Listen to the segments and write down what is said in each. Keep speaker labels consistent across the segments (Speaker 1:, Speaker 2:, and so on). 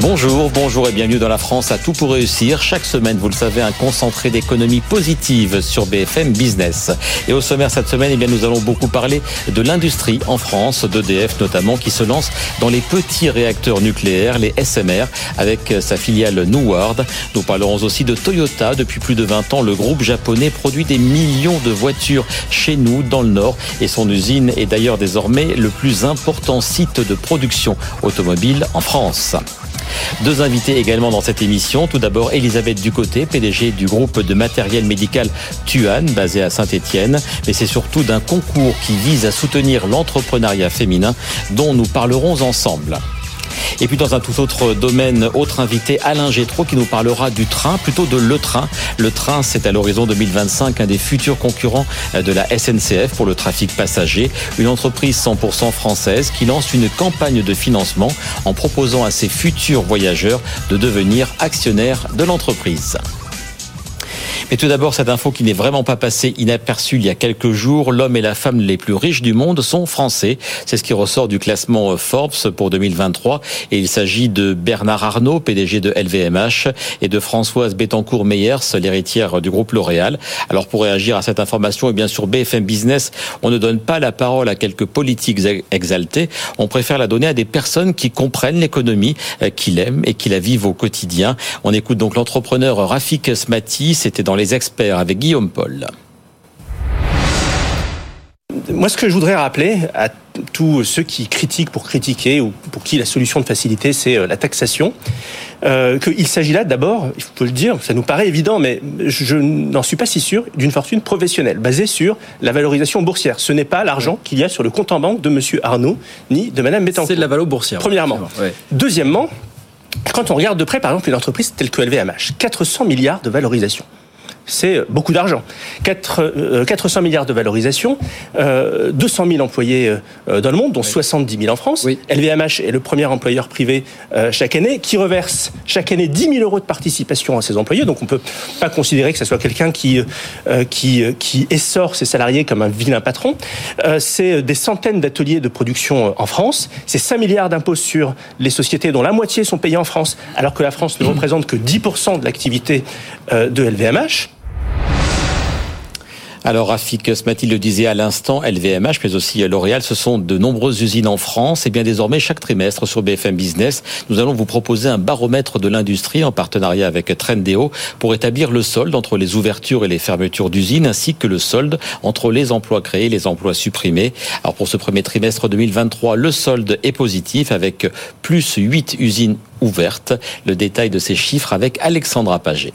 Speaker 1: Bonjour, bonjour et bienvenue dans la France à tout pour réussir. Chaque semaine, vous le savez, un concentré d'économie positive sur BFM Business. Et au sommaire cette semaine, eh bien, nous allons beaucoup parler de l'industrie en France, d'EDF notamment, qui se lance dans les petits réacteurs nucléaires, les SMR, avec sa filiale Neward. Nous parlerons aussi de Toyota. Depuis plus de 20 ans, le groupe japonais produit des millions de voitures chez nous, dans le Nord, et son usine est d'ailleurs désormais le plus important site de production automobile en France. Deux invités également dans cette émission. Tout d'abord, Elisabeth Ducoté, PDG du groupe de matériel médical Tuan, basé à Saint-Etienne. Mais c'est surtout d'un concours qui vise à soutenir l'entrepreneuriat féminin dont nous parlerons ensemble. Et puis dans un tout autre domaine, autre invité, Alain Gétro, qui nous parlera du train, plutôt de Le Train. Le Train, c'est à l'horizon 2025 un des futurs concurrents de la SNCF pour le trafic passager. Une entreprise 100% française qui lance une campagne de financement en proposant à ses futurs voyageurs de devenir actionnaires de l'entreprise. Mais tout d'abord, cette info qui n'est vraiment pas passée inaperçue il y a quelques jours, l'homme et la femme les plus riches du monde sont français. C'est ce qui ressort du classement Forbes pour 2023. Et il s'agit de Bernard Arnault, PDG de LVMH, et de Françoise Bettencourt-Meyers, l'héritière du groupe L'Oréal. Alors pour réagir à cette information, et bien sûr BFM Business, on ne donne pas la parole à quelques politiques exaltés. On préfère la donner à des personnes qui comprennent l'économie, euh, qui l'aiment et qui la vivent au quotidien. On écoute donc l'entrepreneur Rafik Smati. C'était dans les experts avec Guillaume Paul.
Speaker 2: Moi, ce que je voudrais rappeler à tous ceux qui critiquent pour critiquer ou pour qui la solution de facilité, c'est euh, la taxation, euh, qu'il s'agit là d'abord, il faut le dire, ça nous paraît évident, mais je n'en suis pas si sûr, d'une fortune professionnelle basée sur la valorisation boursière. Ce n'est pas l'argent qu'il y a sur le compte en banque de M. Arnaud ni de Mme Bettencourt.
Speaker 1: C'est de la valeur boursière.
Speaker 2: Premièrement. Deuxièmement, quand on regarde de près, par exemple, une entreprise telle que LVMH, 400 milliards de valorisation c'est beaucoup d'argent. 400 euh, milliards de valorisation, 200 euh, 000 employés euh, dans le monde, dont 70 000 en France. LVMH est le premier employeur privé chaque année, qui reverse chaque année 10 000 euros de participation à ses employés. Donc on ne peut pas considérer que ce soit quelqu'un qui, qui, qui essore ses salariés comme un vilain patron. C'est des centaines d'ateliers de production en France. C'est 5 milliards d'impôts sur les sociétés dont la moitié sont payées en France, alors que la France ne représente que 10% de l'activité de LVMH.
Speaker 1: Alors Rafik Smati le disait à l'instant, LVMH, mais aussi L'Oréal, ce sont de nombreuses usines en France. Et bien désormais, chaque trimestre sur BFM Business, nous allons vous proposer un baromètre de l'industrie en partenariat avec Trendéo pour établir le solde entre les ouvertures et les fermetures d'usines, ainsi que le solde entre les emplois créés et les emplois supprimés. Alors pour ce premier trimestre 2023, le solde est positif avec plus 8 usines ouvertes. Le détail de ces chiffres avec Alexandra Paget.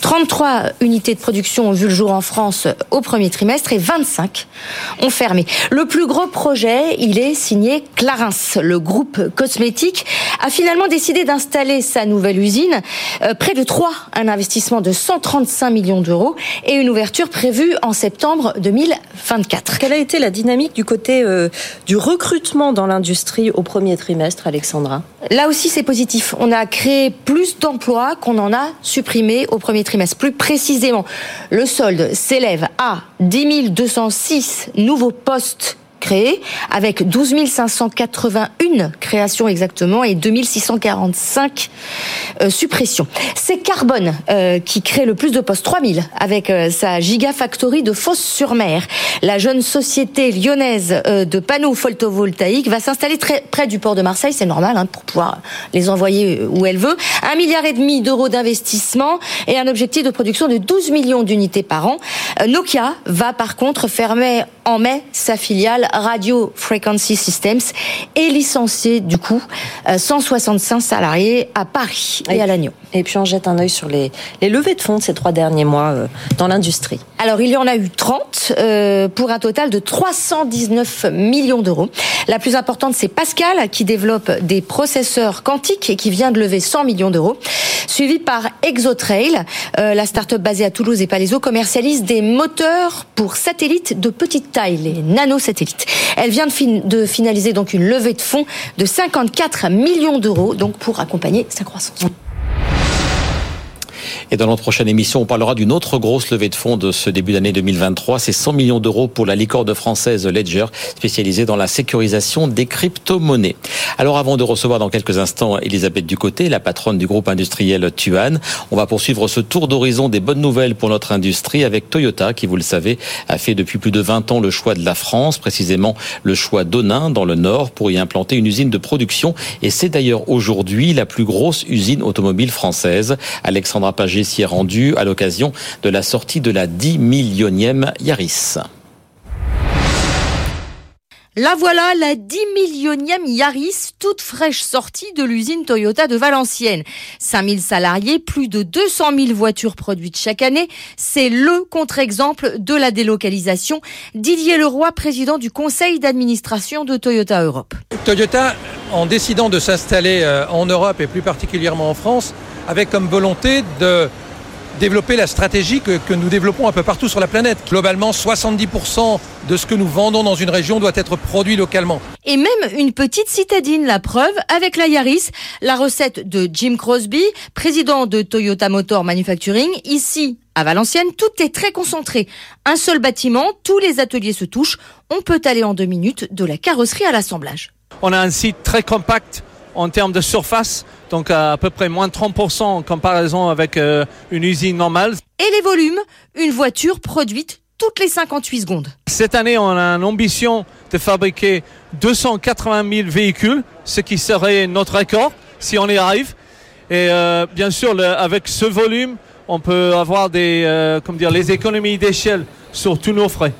Speaker 3: 33 unités de production ont vu le jour en France au premier trimestre et 25 ont fermé. Le plus gros projet, il est signé Clarins. Le groupe cosmétique a finalement décidé d'installer sa nouvelle usine euh, près de Troyes, un investissement de 135 millions d'euros et une ouverture prévue en septembre 2024.
Speaker 4: Quelle a été la dynamique du côté euh, du recrutement dans l'industrie au premier trimestre, Alexandra?
Speaker 3: Là aussi, c'est positif. On a créé plus d'emplois qu'on en a supprimé au premier trimestre. Plus précisément, le solde s'élève à 10 206 nouveaux postes créés, avec 12 581 créations exactement et 2 645 euh, suppressions. C'est Carbone euh, qui crée le plus de postes, 3000, avec euh, sa Gigafactory de Fosse-sur-Mer. La jeune société lyonnaise de panneaux photovoltaïques va s'installer très près du port de Marseille, c'est normal, hein, pour pouvoir les envoyer où elle veut. Un milliard et demi d'euros d'investissement et un objectif de production de 12 millions d'unités par an. Nokia va par contre fermer en mai sa filiale Radio Frequency Systems et licencier du coup 165 euh, salariés à Paris et, à Lannion.
Speaker 4: Et puis on jette un œil sur les, les levées de fonds de ces trois derniers mois euh, dans l'industrie.
Speaker 3: Alors il y en a eu 30 euh, pour un total de 319 millions d'euros. La plus importante c'est Pascal qui développe des processeurs quantiques et qui vient de lever 100 millions d'euros. Suivi par Exotrail, la start-up basée à Toulouse et Palaiso commercialise des moteurs pour satellites de petite taille, les nanosatellites. Elle vient de, finaliser donc une levée de fonds de 54 millions d'euros pour accompagner sa croissance.
Speaker 1: Et dans notre prochaine émission, on parlera d'une autre grosse levée de fonds de ce début d'année 2023. C'est 100 millions d'euros pour la licorne française Ledger, spécialisée dans la sécurisation des crypto-monnaies. Alors avant de recevoir dans quelques instants Elisabeth Ducoté, la patronne du groupe industriel Tuan, on va poursuivre ce tour d'horizon des bonnes nouvelles pour notre industrie avec Toyota qui, vous le savez, a fait depuis plus de 20 ans le choix de la France, précisément le choix d'Onin dans le Nord pour y implanter une usine de production. Et c'est d'ailleurs aujourd'hui la plus grosse usine automobile française. Alexandra Paget s'y est rendue à l'occasion de la sortie de la 10 millionième Yaris.
Speaker 3: La voilà, la 10 millionième Yaris, toute fraîche sortie de l'usine Toyota de Valenciennes. 5000 salariés, plus de 200 000 voitures produites chaque année. C'est le contre-exemple de la délocalisation. Didier Leroy, président du conseil d'administration de Toyota Europe.
Speaker 5: Toyota, en décidant de s'installer euh, en Europe et plus particulièrement en France, avait comme volonté de développer la stratégie que, que, nous développons un peu partout sur la planète. Globalement, 70% de ce que nous vendons dans une région doit être produit localement.
Speaker 3: Et même une petite citadine, la preuve, avec la Yaris, la recette de Jim Crosby, président de Toyota Motor Manufacturing, ici à Valenciennes, tout est très concentré. Un seul bâtiment, tous les ateliers se touchent. On peut aller en deux minutes de la carrosserie à l'assemblage.
Speaker 5: On a un site très compact en termes de surface, donc à, peu près moins de 30% en comparaison avec euh, une usine normale.
Speaker 3: Et les volumes, une voiture produite toutes les 58 secondes.
Speaker 5: Cette année, on a une ambition de fabriquer 280 000 véhicules, ce qui serait notre record si on y arrive. Et euh, bien sûr, le, avec ce volume, on peut avoir des, euh, comme dire, les économies d'échelle sur tous nos frais.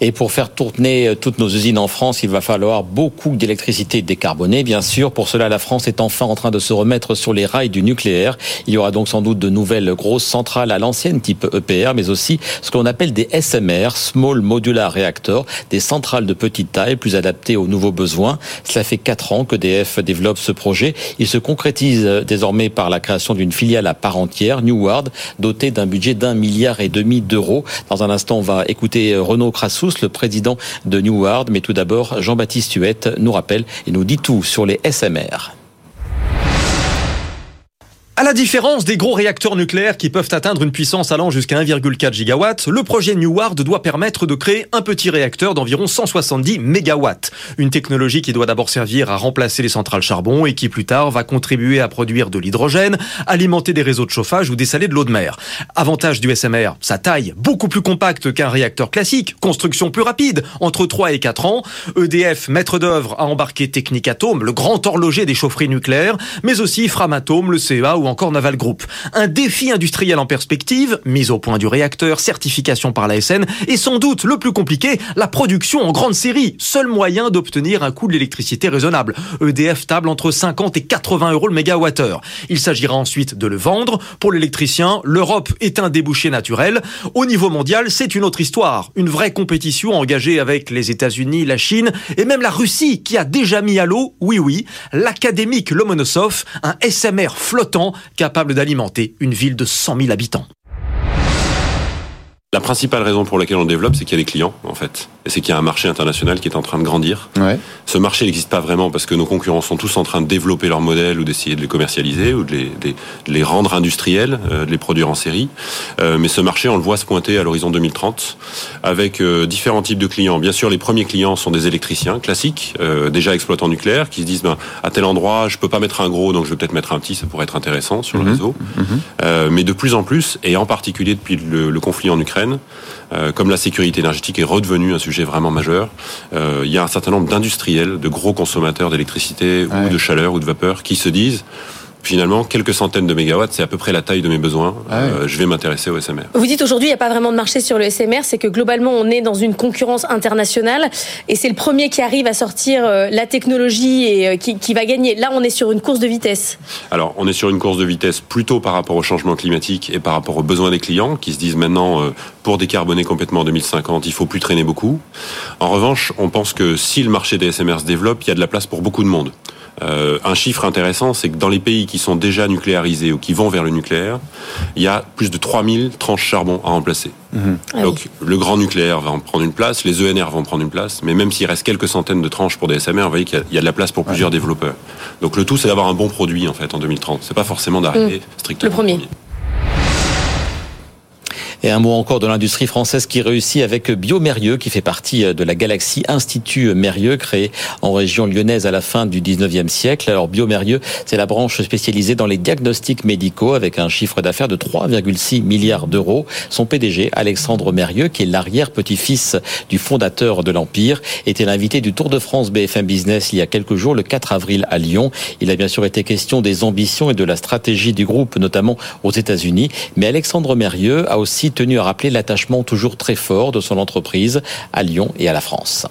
Speaker 1: Et pour faire tourner toutes nos usines en France, il va falloir beaucoup d'électricité décarbonée, bien sûr. Pour cela, la France est enfin en train de se remettre sur les rails du nucléaire. Il y aura donc sans doute de nouvelles grosses centrales à l'ancienne, type EPR, mais aussi ce qu'on appelle des SMR, Small Modular Reactor, des centrales de petite taille, plus adaptées aux nouveaux besoins. Cela fait quatre ans que DF développe ce projet. Il se concrétise désormais par la création d'une filiale à part entière, Neward, dotée d'un budget d'un milliard et demi d'euros. Dans un instant, on va écouter Renaud Le président de Neward. Mais tout d'abord, Jean-Baptiste Huette nous rappelle et nous dit tout sur les SMR.
Speaker 6: À la différence des gros réacteurs nucléaires qui peuvent atteindre une puissance allant jusqu'à 1,4 gigawatts, le projet Neward doit permettre de créer un petit réacteur d'environ 170 mégawatts. Une technologie qui doit d'abord servir à remplacer les centrales charbon et qui plus tard va contribuer à produire de l'hydrogène, alimenter des réseaux de chauffage ou dessaler de l'eau de mer. Avantage du SMR, sa taille, beaucoup plus compacte qu'un réacteur classique, construction plus rapide, entre 3 et 4 ans. EDF, maître d'œuvre, a embarqué Technic Atom, le grand horloger des chaufferies nucléaires, mais aussi Framatome, le CEA ou encore Naval Group. Un défi industriel en perspective, mise au point du réacteur, certification par la SN, et sans doute le plus compliqué, la production en grande série, seul moyen d'obtenir un coût de l'électricité raisonnable. EDF table entre 50 et 80 euros le mégawattheure. Il s'agira ensuite de le vendre. Pour l'électricien, l'Europe est un débouché naturel. Au niveau mondial, c'est une autre histoire. Une vraie compétition engagée avec les États-Unis, la Chine et même la Russie qui a déjà mis à l'eau, oui oui, l'académique Lomonosov, un SMR flottant capable d'alimenter une ville de 100 000 habitants.
Speaker 7: La principale raison pour laquelle on le développe, c'est qu'il y a des clients, en fait. Et c'est qu'il y a un marché international qui est en train de grandir.
Speaker 8: Ouais.
Speaker 7: Ce marché n'existe pas vraiment parce que nos concurrents sont tous en train de développer leurs modèles ou d'essayer de les commercialiser ou de les, de les rendre industriels, euh, de les produire en série. Euh, mais ce marché, on le voit se pointer à l'horizon 2030 avec euh, différents types de clients. Bien sûr, les premiers clients sont des électriciens classiques, euh, déjà exploitants nucléaires, qui se disent, ben, à tel endroit, je peux pas mettre un gros, donc je vais peut-être mettre un petit, ça pourrait être intéressant sur le
Speaker 8: Mhm.
Speaker 7: réseau. Euh, mais de plus en plus, et en particulier depuis le, le conflit en Ukraine, euh, comme la sécurité énergétique est redevenue un sujet vraiment majeur, euh, il y a un certain nombre d'industriels, de gros consommateurs d'électricité ou de chaleur ou de vapeur qui se disent finalement quelques centaines de mégawatts, c'est à peu près la taille de mes besoins.
Speaker 8: Ah.
Speaker 7: Euh, je vais m'intéresser au SMR.
Speaker 4: Vous dites aujourd'hui, il n'y a pas vraiment de marché sur le SMR, c'est que globalement, on est dans une concurrence internationale et c'est le premier qui arrive à sortir euh, la technologie et euh, qui, qui va gagner. Là, on est sur une course de vitesse.
Speaker 7: Alors, on est sur une course de vitesse plutôt par rapport au changement climatique et par rapport aux besoins des clients qui se disent maintenant, euh, pour décarboner complètement en 2050, il faut plus traîner beaucoup. En revanche, on pense que si le marché des SMR se développe, il y a de la place pour beaucoup de monde. Euh, un chiffre intéressant, c'est que dans les pays qui sont déjà nucléarisés ou qui vont vers le nucléaire, il y a plus de 3000 tranches charbon à remplacer. Mhm. Ah Donc le grand nucléaire va en prendre une place, les ENR vont prendre une place, mais même s'il reste quelques centaines de tranches pour des SMR, vous voyez qu'il y, a de la place pour plusieurs développeurs. Donc le tout, c'est d'avoir un bon produit en fait en 2030. C'est pas forcément d'arriver mm. strictement.
Speaker 4: Le premier.
Speaker 1: Et un mot encore de l'industrie française qui réussit avec Biomérieux, qui fait partie de la galaxie Institut Mérieux, créé en région lyonnaise à la fin du 19e siècle. Alors Biomérieux, c'est la branche spécialisée dans les diagnostics médicaux avec un chiffre d'affaires de 3,6 milliards d'euros. Son PDG, Alexandre Mérieux, qui est l'arrière-petit-fils du fondateur de l'Empire, était l'invité du Tour de France BFM Business il y a quelques jours, le 4 avril à Lyon. Il a bien sûr été question des ambitions et de la stratégie du groupe, notamment aux États-Unis. Mais Alexandre Mérieux a aussi tenu à rappeler l'attachement toujours très fort de son entreprise à Lyon et à la France.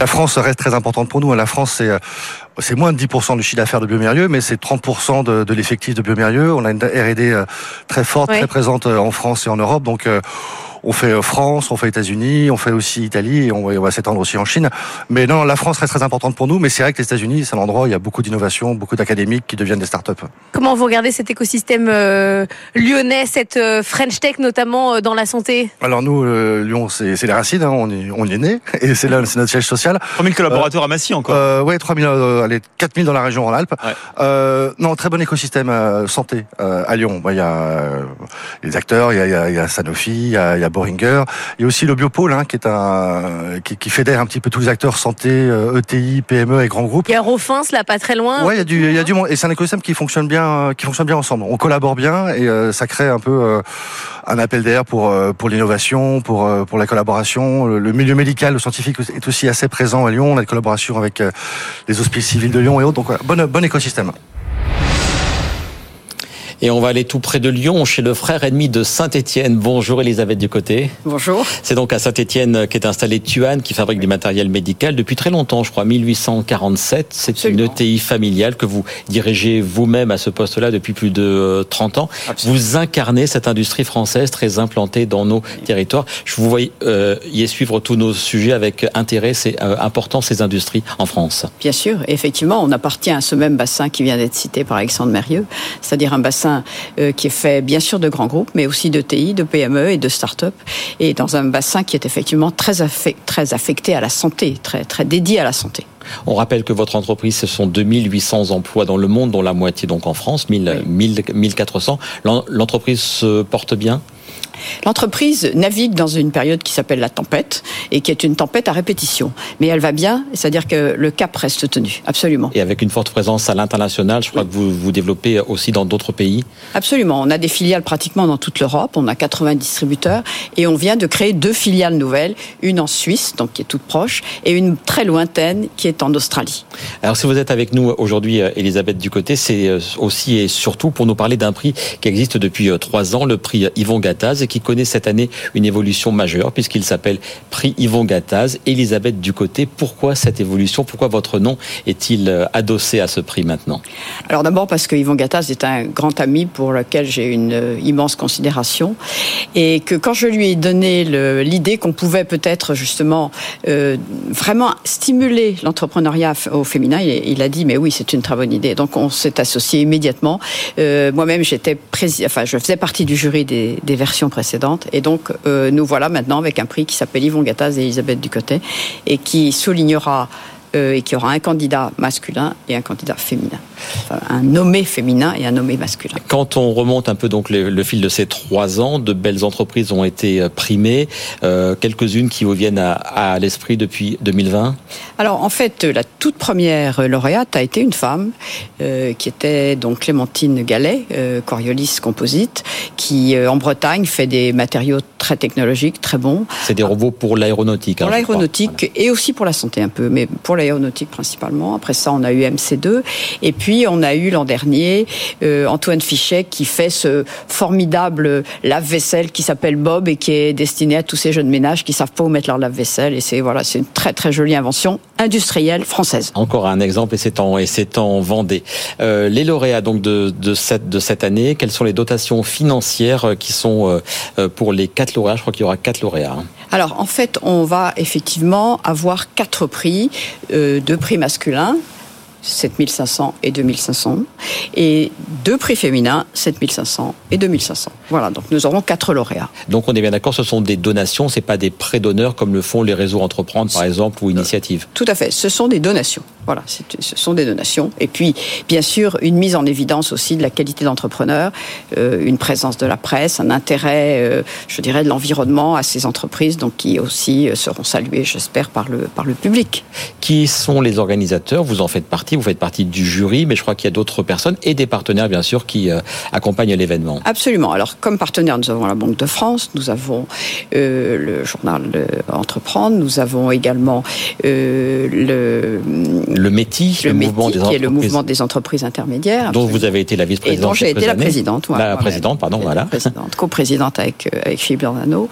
Speaker 9: La France reste très importante pour nous. La France, c'est c'est moins de 10% du chiffre d'affaires de Biomérieux, mais c'est 30% de, de l'effectif de Biomérieux. On a une R&D euh, très forte, très présente euh, en France et en Europe. Donc, euh, on fait France, on fait États-Unis, on fait aussi Italie et on va, s'étendre aussi en Chine. Mais non, la France reste très importante pour nous, mais c'est vrai que les États-Unis, c'est un endroit où il y a beaucoup d'innovation, beaucoup d'académiques qui deviennent des startups.
Speaker 4: Comment vous regardez cet écosystème euh, lyonnais, cette euh, French Tech notamment dans la santé?
Speaker 9: Alors nous, Lyon, c'est les racines, hein, on, y est né et c'est là, c'est notre siège social.
Speaker 6: 3000 collaborateurs à Massy encore.
Speaker 9: Euh, ouais, 3000, allez, 4000 dans la région Rhône-Alpes. non, très bon écosystème santé à Lyon. Il y a les acteurs, il y a, il y a Sanofi, il y a, il y a Boringer. Il y a aussi le Biopôle, hein, qui est un qui, fédère un petit peu tous les acteurs santé, ETI, euh, e PME et grands groupes.
Speaker 4: Il y a Rofins là, pas très loin.
Speaker 9: Ouais, il y a du, il y a du monde et c'est un écosystème qui fonctionne bien, qui fonctionne bien ensemble. On collabore bien et euh, ça crée un peu euh, un appel d'air pour pour l'innovation, pour pour la collaboration. Le, milieu médical, le scientifique est aussi assez présent à Lyon. On a des collaborations avec les hospices civils de Lyon et autres. Donc bon bon écosystème.
Speaker 1: Et on va aller tout près de Lyon, chez le frère ennemi de Saint-Étienne. Bonjour Elisabeth Ducoté.
Speaker 10: Bonjour.
Speaker 1: C'est donc à Saint-Étienne qu'est installé Tuan, qui fabrique du matériel médical depuis très longtemps, je crois, 1847. C'est une ETI familiale que vous dirigez vous-même à ce poste-là depuis plus de 30 euh, ans. Vous incarnez cette industrie française très implantée dans nos territoires. Je vous vois euh, y suivre tous nos sujets avec intérêt. C'est euh, important ces industries en France.
Speaker 10: Bien sûr, effectivement, on appartient à ce même bassin qui vient d'être cité par Alexandre Mérieux, c'est-à-dire un bassin euh, qui est fait bien sûr de grands groupes, mais aussi de TI, de PME et de start-up, et dans un bassin qui est effectivement très, très affecté à la santé, très, très dédié à la santé.
Speaker 1: On rappelle que votre entreprise, ce sont 2800 emplois dans le monde, dont la moitié donc en France, 1000, 1400. L'entreprise se porte bien?
Speaker 10: L'entreprise navigue dans une période qui s'appelle la tempête et qui est une tempête à répétition. Mais elle va bien, c'est-à-dire que le cap reste tenu, absolument.
Speaker 1: Et avec une forte présence à l'international, je crois que vous vous développez aussi dans d'autres pays
Speaker 10: Absolument. On a des filiales pratiquement dans toute l'Europe, on a 80 distributeurs et on vient de créer deux filiales nouvelles, une en Suisse, donc qui est toute proche, et une très lointaine qui est en Australie.
Speaker 1: Alors si vous êtes avec nous aujourd'hui, euh, Elisabeth Ducoté, c'est euh, aussi et surtout pour nous parler d'un prix qui existe depuis euh, trois ans, le prix Yvon Gattaz, et qui connaît cette année une évolution majeure puisqu'il s'appelle Prix Yvon Gattaz. Elisabeth Ducoté, pourquoi cette évolution? Pourquoi votre nom est-il euh, adossé à ce prix maintenant?
Speaker 10: Alors d'abord parce que Yvon Gattaz est un grand ami pour lequel j'ai une euh, immense considération et que quand je lui ai donné l'idée qu'on pouvait peut-être justement euh, vraiment stimuler l'entrepreneuriat au féminin, il, a dit mais oui c'est une très bonne idée. Donc on s'est associé immédiatement. Moi-même j'étais enfin je faisais partie du jury des, des versions Et donc, euh, nous voilà maintenant avec un prix qui s'appelle Yvon Gattaz et Elisabeth Ducotet et qui soulignera euh, et qui aura un candidat masculin et un candidat féminin. un nommé féminin et un nommé masculin.
Speaker 1: Quand on remonte un peu donc le, fil de ces trois ans, de belles entreprises ont été euh, primées, euh, quelques-unes qui vous viennent à, l'esprit depuis 2020
Speaker 10: Alors en fait, la toute première lauréate a été une femme qui était donc Clémentine Gallet, Coriolis Composite, qui en Bretagne fait des matériaux très technologiques, très bons.
Speaker 1: C'est des robots pour l'aéronautique.
Speaker 10: Hein, pour l'aéronautique et aussi pour la santé un peu, mais pour l'aéronautique principalement. Après ça, on a eu MC2. Et puis, on a eu l'an dernier euh, Antoine Fichet qui fait ce formidable lave-vaisselle qui s'appelle Bob et qui est destiné à tous ces jeunes ménages qui savent pas où mettre leur lave-vaisselle. Et c'est voilà, une très très jolie invention industrielle française.
Speaker 1: Encore un exemple et c'est en en Vendée. Euh, les lauréats donc de, de cette de cette année, quelles sont les dotations financières qui sont euh, pour les quatre lauréats? Je crois qu'il y aura quatre lauréats. Hein.
Speaker 10: Alors en fait, on va effectivement avoir quatre prix, euh, deux prix masculins, 7500 et 2500, et deux prix féminins, 7500 et 2500. Voilà, donc nous aurons quatre lauréats.
Speaker 1: Donc on est bien d'accord, ce sont des donations, c'est pas des prêts d'honneur comme le font les réseaux entreprendre par exemple ou initiatives.
Speaker 10: Tout à fait, ce sont des donations. Voilà, ce sont des donations. Et puis, bien sûr, une mise en évidence aussi de la qualité d'entrepreneur, euh, une présence de la presse, un intérêt, euh, je dirais, de l'environnement à ces entreprises, donc qui aussi euh, seront saluées, j'espère, par le, par le public.
Speaker 1: Qui sont les organisateurs? Vous en faites partie, vous faites partie du jury, mais je crois qu'il y a d'autres personnes et des partenaires, bien sûr, qui accompagnent l'événement.
Speaker 10: Absolument. Alors, comme partenaire, nous avons la Banque de France, nous avons le journal Entreprendre, nous avons également le
Speaker 1: le METI,
Speaker 10: le, mouvement des entreprises. Qui est le mouvement des entreprises intermédiaires.
Speaker 1: Dont vous avez été la vice-présidente.
Speaker 10: Et dont j'ai été la présidente.
Speaker 1: la présidente, pardon, voilà.
Speaker 10: Présidente, co-présidente avec, euh, avec Philippe Dornano.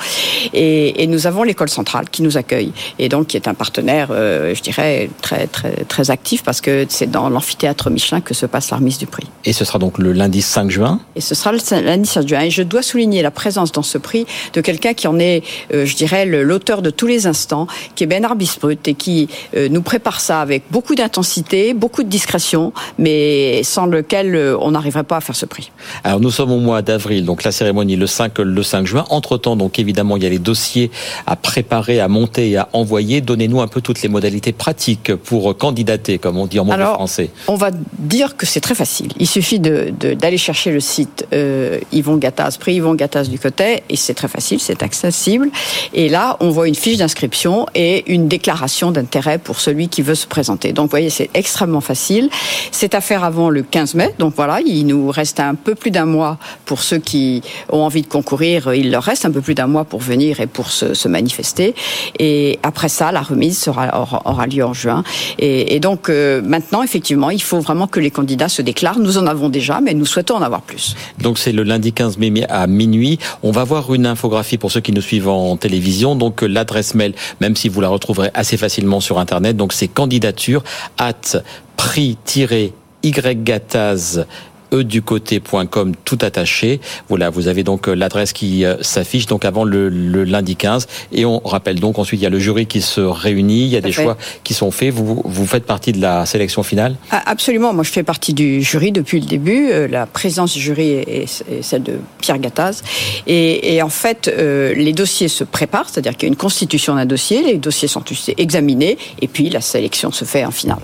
Speaker 10: Et, et, nous avons l'école centrale qui nous accueille. Et donc, qui est un partenaire, euh, je dirais, très, très, très actif parce que c'est dans l'amphithéâtre Michelin que se passe la remise du prix.
Speaker 1: Et ce sera donc le lundi 5 juin
Speaker 10: Et ce sera le lundi 5 juin. Et je dois souligner la présence dans ce prix de quelqu'un qui en est, euh, je dirais, l'auteur de tous les instants, qui est Bernard Bisbrut et qui nous prépare ça avec beaucoup d'intensité, beaucoup de discrétion, mais sans lequel euh, on n'arriverait pas à faire ce prix.
Speaker 1: Alors nous sommes au mois d'avril, donc la cérémonie le 5, le 5 juin. Entre-temps, donc évidemment, il y a les dossiers à préparer, à monter et à envoyer. Donnez-nous un peu toutes les modalités pratiques pour candidater, comme on dit en mauvais français.
Speaker 10: On va dire que c'est très facile. Il suffit d'aller de, chercher le site euh, Yvon Gattaz, prix Yvon Gattaz du côté, et c'est très facile, c'est accessible. Et là, on voit une fiche d'inscription et une déclaration d'intérêt pour celui qui veut se présenter. Donc, vous voyez, c'est extrêmement facile. C'est à faire avant le 15 mai. Donc voilà, il nous reste un peu plus d'un mois pour ceux qui ont envie de concourir. Il leur reste un peu plus d'un mois pour venir et pour se, manifester. Et après ça, la remise sera, aura, lieu en juin. Et, donc euh, maintenant, effectivement, il faut vraiment que les candidats se déclarent. Nous en avons déjà, mais nous souhaitons en avoir plus.
Speaker 1: Donc c'est le lundi 15 mai à minuit. On va voir une infographie pour ceux qui nous suivent en télévision. Donc l'adresse mail, même si vous la retrouverez assez facilement sur Internet, donc c'est candidature at prix-ygataz educoté.com tout attaché. Voilà, vous avez donc euh, l'adresse qui euh, s'affiche donc avant le, lundi 15 et on rappelle donc ensuite il y a le jury qui se réunit, il y a des choix qui sont faits. Vous vous faites partie de la sélection finale?
Speaker 10: Ah, Absolument, moi je fais partie du jury depuis le début. Euh, la présence du jury est, celle de Pierre Gattaz. Et, en fait les dossiers se préparent, c'est-à-dire qu'il y a une constitution d'un dossier, les dossiers sont examinés. Et puis la sélection se fait en finale.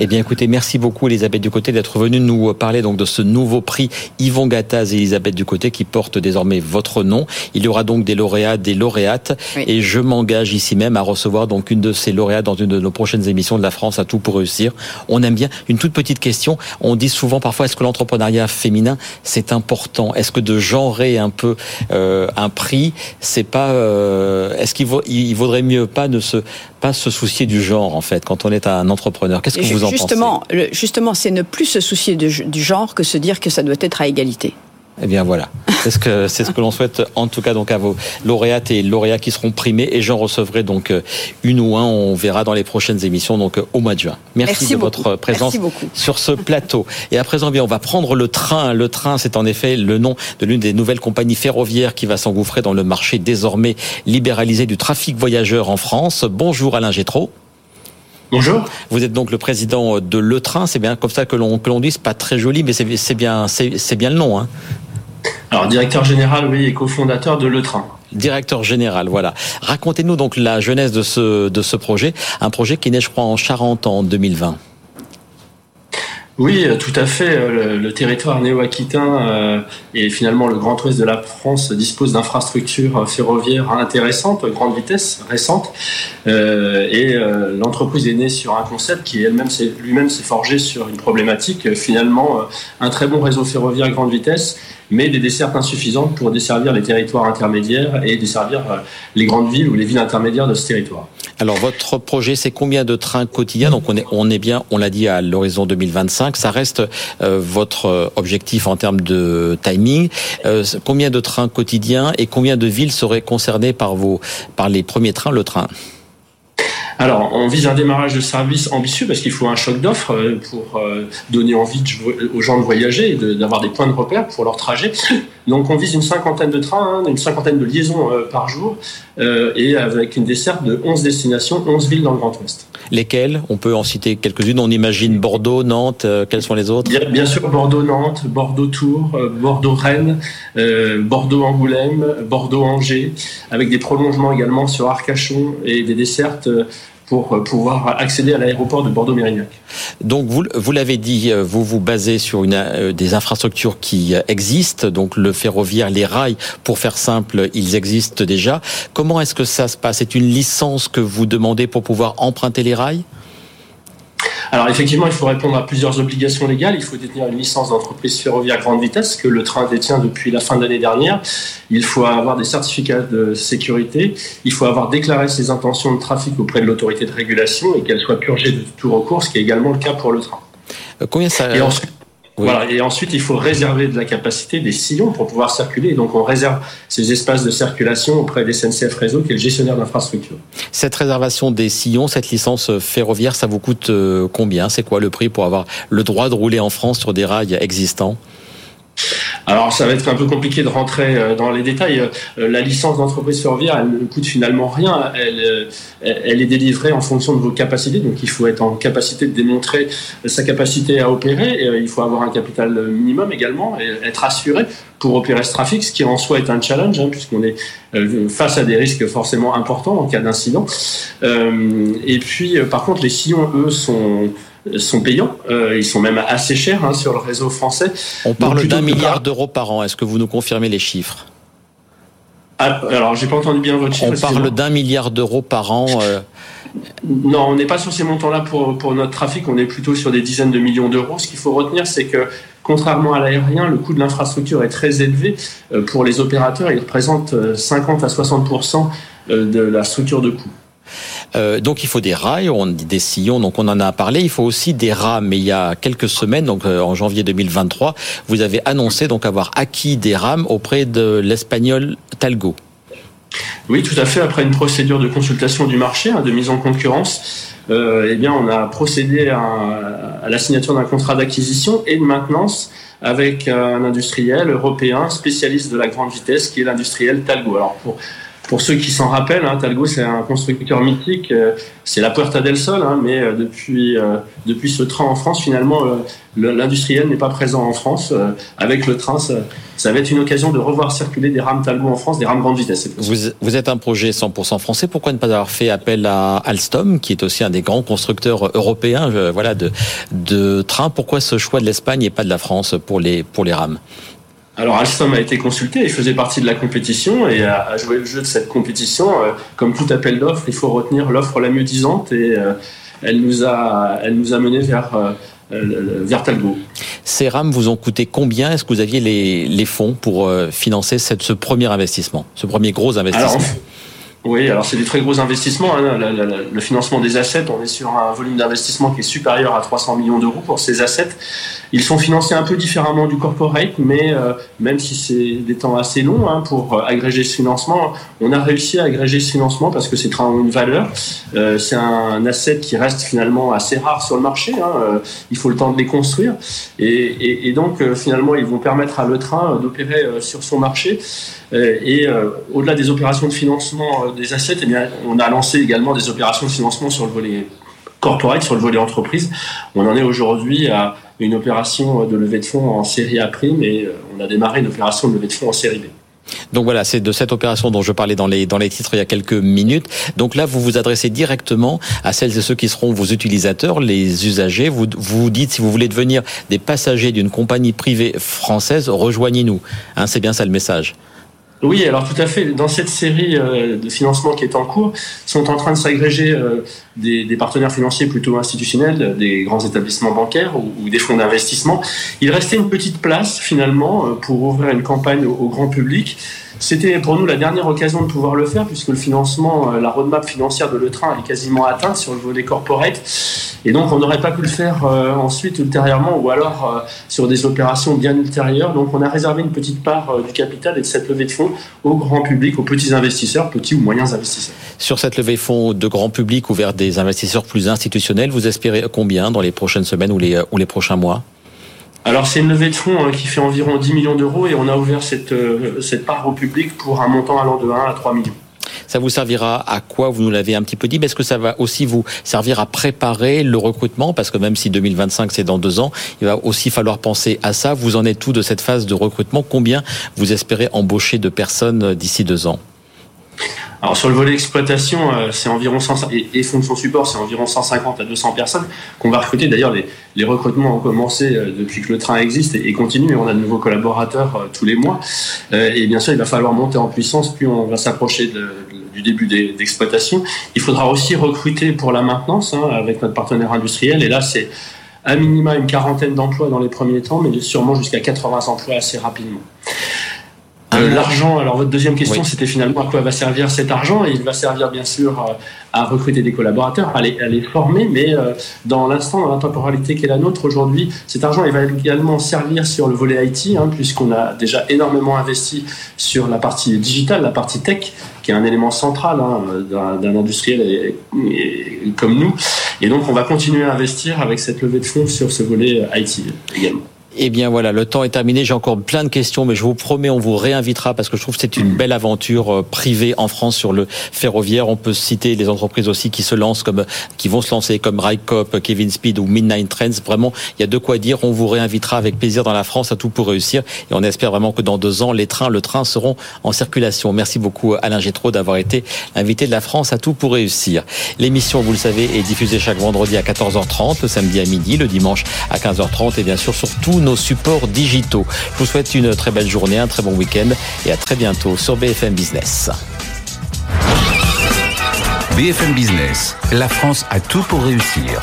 Speaker 1: Eh bien, écoutez, merci beaucoup, Elisabeth Ducoté, d'être venue nous parler donc de ce nouveau prix Yvon Gattaz et Elisabeth Ducoté qui porte désormais votre nom. Il y aura donc des lauréats, des lauréates, et je m'engage ici même à recevoir donc une de ces lauréates dans une de nos prochaines émissions de la France à tout pour réussir. On aime bien une toute petite question. On dit souvent parfois est-ce que l'entrepreneuriat féminin c'est important? Est-ce que de genrer un peu euh, un prix, c'est pas euh, Est-ce qu'il vaut, il vaudrait mieux pas ne se pas se soucier du genre en fait quand on est un entrepreneur? Qu'est-ce que vous en
Speaker 10: justement, pensez Justement, c'est ne plus se soucier du genre que se dire que ça doit être à égalité.
Speaker 1: Eh bien voilà, c'est ce que c'est ce que l'on souhaite en tout cas donc à vos lauréates et lauréats qui seront primés et j'en recevrai donc euh, une ou un, on verra dans les prochaines émissions donc euh, au mois de juin. Merci, de votre présence sur ce plateau. Et à présent bien on va prendre le train. Le train c'est en effet le nom de l'une des nouvelles compagnies ferroviaires qui va s'engouffrer dans le marché désormais libéralisé du trafic voyageur en France. Bonjour Alain Gétraud.
Speaker 11: Bonjour.
Speaker 1: Vous êtes donc le président de Le Train, c'est bien comme ça que l'on que l'on dit, c'est pas très joli, mais c'est bien c'est bien le nom. Hein.
Speaker 11: Alors directeur général, oui, et cofondateur de Le Train.
Speaker 1: Directeur général, voilà. Racontez-nous donc la jeunesse de ce de ce projet, un projet qui naît, je crois, en Charente en 2020.
Speaker 11: Oui, euh, tout à fait. Euh, le, territoire néo-aquitain euh, et finalement le Grand Ouest de la France dispose d'infrastructures ferroviaires intéressantes, grande vitesse, récentes. et l'entreprise est née sur un concept qui elle-même lui-même s'est forgé sur une problématique. Finalement, un très bon réseau ferroviaire grande vitesse mais des dessertes insuffisantes pour desservir les territoires intermédiaires et desservir euh, les grandes villes ou les villes intermédiaires de ce territoire.
Speaker 1: Alors votre projet, c'est combien de trains quotidiens? Donc on est, bien, on l'a dit à l'horizon 2025. Ça reste euh, votre euh, objectif en termes de timing. combien de trains quotidiens et combien de villes seraient concernées par vos, par les premiers trains, le train?
Speaker 11: Alors, on vise un démarrage de service ambitieux parce qu'il faut un choc d'offres euh, pour euh, donner envie aux gens de voyager et d'avoir des points de repère pour leur trajet. Donc, on vise une cinquantaine de trains, hein, une cinquantaine de liaisons euh, par jour et avec une desserte de 11 destinations, 11 villes dans le Grand Ouest.
Speaker 1: Lesquelles? On peut en citer quelques-unes. On imagine Bordeaux, Nantes. quelles sont les autres?
Speaker 11: Bien, sûr, Bordeaux-Nantes, Bordeaux-Tours, Bordeaux-Rennes, Bordeaux-Angoulême, Bordeaux-Angers, avec des prolongements également sur Arcachon et des dessertes pour euh, pouvoir accéder à l'aéroport de Bordeaux-Mérignac.
Speaker 1: Donc vous, vous l'avez dit, euh, vous vous basez sur une, euh, des infrastructures qui existent, donc le ferroviaire, les rails, pour faire simple, ils existent déjà. Comment est-ce que ça se passe? C'est une licence que vous demandez pour pouvoir emprunter les rails?
Speaker 11: Alors effectivement, il faut répondre à plusieurs obligations légales. Il faut détenir une licence d'entreprise ferroviaire grande vitesse que le train détient depuis la fin de l'année dernière. Il faut avoir des certificats de sécurité. Il faut avoir déclaré ses intentions de trafic auprès de l'autorité de régulation et qu'elle soit purgée de tout recours, ce qui est également le cas pour le train.
Speaker 1: Euh, combien ça
Speaker 11: voilà. Et ensuite, il faut réserver de la capacité des sillons pour pouvoir circuler. Donc, on réserve ces espaces de circulation auprès des SNCF Réseau, qui est le gestionnaire d'infrastructure.
Speaker 1: Cette réservation des sillons, cette licence ferroviaire, ça vous coûte euh, combien? C'est quoi le prix pour avoir le droit de rouler en France sur des rails existants?
Speaker 11: Alors ça va être un peu compliqué de rentrer euh, dans les détails. Euh, la licence d'entreprise ferroviaire, elle ne coûte finalement rien. Elle, euh, elle est délivrée en fonction de vos capacités. Donc il faut être en capacité de démontrer sa capacité à opérer. il faut avoir un capital minimum également et être assuré pour opérer ce trafic, ce qui en soi est un challenge, hein, puisqu'on est face à des risques forcément importants en cas d'incident. et puis, par contre, les sillons, eux, sont sont payants. Euh, ils sont même assez chers hein, sur le réseau français.
Speaker 1: On parle d'un milliard d'euros par an. Est-ce que vous nous confirmez les chiffres?
Speaker 11: Ah, Alors, j'ai pas entendu bien votre chiffre.
Speaker 1: On parle d'un milliard d'euros par an. Euh.
Speaker 11: Non, on n'est pas sur ces montants-là pour, pour notre trafic. On est plutôt sur des dizaines de millions d'euros. Ce qu'il faut retenir, c'est que Contrairement à l'aérien, le coût de l'infrastructure est très élevé. Euh, pour les opérateurs, il représente 50 à 60% de la structure de coût.
Speaker 1: Euh, donc il faut des rails, on dit des sillons, donc on en a parlé. Il faut aussi des rames. Mais il y a quelques semaines, donc euh, en janvier 2023, vous avez annoncé donc avoir acquis des rames auprès de l'espagnol Talgo.
Speaker 11: Oui, tout à fait. Après une procédure de consultation du marché, hein, de mise en concurrence, euh, eh on a procédé à, la signature d'un contrat d'acquisition et de maintenance avec un industriel européen spécialiste de la grande vitesse, qui est l'industriel Talgo. Pour ceux qui s'en rappellent, hein, Talgo c'est un constructeur mythique, euh, c'est la Puerta del Sol, hein, mais euh, depuis euh, depuis ce train en France, finalement, l'industriel n'est pas présent en France. avec le train, ça, va être une occasion de revoir circuler des rames Talgo en France, des rames grande vitesse.
Speaker 1: Vous, êtes un projet 100% français. Pourquoi ne pas avoir fait appel à Alstom, qui est aussi un des grands constructeurs européens, voilà, de de trains? Pourquoi ce choix de l'Espagne et pas de la France pour les pour les rames?
Speaker 11: Alors Alstom a été consulté, il faisait partie de la compétition et a, joué le jeu de cette compétition. Euh, comme tout appel d'offres, il faut retenir l'offre la mieux disante et euh, elle nous a, elle nous a mené vers euh, vers Talgo.
Speaker 1: Ces rames vous ont coûté combien? Est-ce que vous aviez les, les fonds pour financer cette, ce premier investissement, ce premier gros investissement?
Speaker 11: Oui, alors c'est des très gros investissements. Hein. le financement des assets, on est sur un volume d'investissement qui est supérieur à 300 millions d'euros pour ces assets. Ils sont financés un peu différemment du corporate, mais euh, même si c'est des temps assez longs hein, pour euh, agréger ce financement, on a réussi à agréger ce financement parce que ces trains ont une valeur. Euh, c'est un asset qui reste finalement assez rare sur le marché. Hein. il faut le temps de les construire. Et donc, finalement, ils vont permettre à le train d'opérer sur son marché. Et au-delà des opérations de financement des assets, eh bien, on a lancé également des opérations de financement sur le volet corporate, sur le volet entreprise. On en est aujourd'hui à une opération de levée de fonds en série A prime et euh, on a démarré une opération de levée de fonds en série B.
Speaker 1: Donc voilà, c'est de cette opération dont je parlais dans les, dans les titres il y a quelques minutes. Donc là, vous vous adressez directement à celles et ceux qui seront vos utilisateurs, les usagers. Vous vous dites, si vous voulez devenir des passagers d'une compagnie privée française, rejoignez-nous. Hein, c'est bien ça le message.
Speaker 11: Oui, alors tout à fait. Dans cette série euh, de financement qui est en cours, sont en train de s'agréger euh, des, partenaires financiers plutôt institutionnels, des grands établissements bancaires ou, des fonds d'investissement. Il restait une petite place finalement euh, pour ouvrir une campagne au grand public c'était pour nous la dernière occasion de pouvoir le faire puisque le financement, euh, la roadmap financière de Le Train est quasiment atteinte sur le volet corporate. Et donc on n'aurait pas pu le faire euh, ensuite ultérieurement ou alors euh, sur des opérations bien ultérieures. Donc on a réservé une petite part du capital et de cette levée de fonds au grand public, aux petits investisseurs, petits ou moyens investisseurs.
Speaker 1: Sur cette levée de fonds de grand public ou vers des investisseurs plus institutionnels, vous espérez combien dans les prochaines semaines ou les prochains mois?
Speaker 11: Alors c'est une levée de fonds hein, qui fait environ 10 millions d'euros et on a ouvert cette, euh, cette part au public pour un montant allant de 1 à 3 millions.
Speaker 1: Ça vous servira à quoi? Vous nous l'avez un petit peu dit, mais est-ce que ça va aussi vous servir à préparer le recrutement? Parce que même si 2025 c'est dans deux ans, il va aussi falloir penser à ça. Vous en êtes tout de cette phase de recrutement? Combien vous espérez embaucher de personnes d'ici deux ans?
Speaker 11: Alors sur le volet exploitation, euh, c'est environ 100, et, et fonction support, c'est environ 150 à 200 personnes qu'on va recruter. D'ailleurs, les, les, recrutements ont commencé euh, depuis que le train existe et, et continuent. Et on a de nouveaux collaborateurs euh, tous les mois. et bien sûr, il va falloir monter en puissance, puis on va s'approcher du début d'exploitation. il faudra aussi recruter pour la maintenance hein, avec notre partenaire industriel. Et là, c'est à minima une quarantaine d'emplois dans les premiers temps, mais sûrement jusqu'à 80 emplois assez rapidement. Euh, l'argent, alors votre deuxième question, c'était finalement à quoi va servir cet argent Il va servir bien sûr euh, à recruter des collaborateurs, à les, à les former, mais euh, dans l'instant, dans la temporalité qui est la nôtre aujourd'hui, cet argent il va également servir sur le volet IT, hein, puisqu'on a déjà énormément investi sur la partie digitale, la partie tech, qui est un élément central hein, d'un industriel comme nous. Et donc on va continuer à investir avec cette levée de fonds sur ce volet IT également.
Speaker 1: Eh bien voilà, le temps est terminé. J'ai encore plein de questions, mais je vous promets, on vous réinvitera parce que je trouve que c'est une belle aventure euh, privée en France sur le ferroviaire. On peut citer les entreprises aussi qui se lancent comme, qui vont se lancer comme Rycop, Kevin Speed ou Midnight Trends. Vraiment, il y a de quoi dire. On vous réinvitera avec plaisir dans la France à tout pour réussir. Et on espère vraiment que dans deux ans, les trains, le train seront en circulation. Merci beaucoup Alain Gétraud d'avoir été invité de la France à tout pour réussir. L'émission, vous le savez, est diffusée chaque vendredi à 14h30, le samedi à midi, le dimanche à 15h30 et bien sûr sur tous nos supports digitaux. Je vous souhaite une très belle journée, un très bon week-end et à très bientôt sur BFM Business.
Speaker 8: BFM Business, la France a tout pour réussir.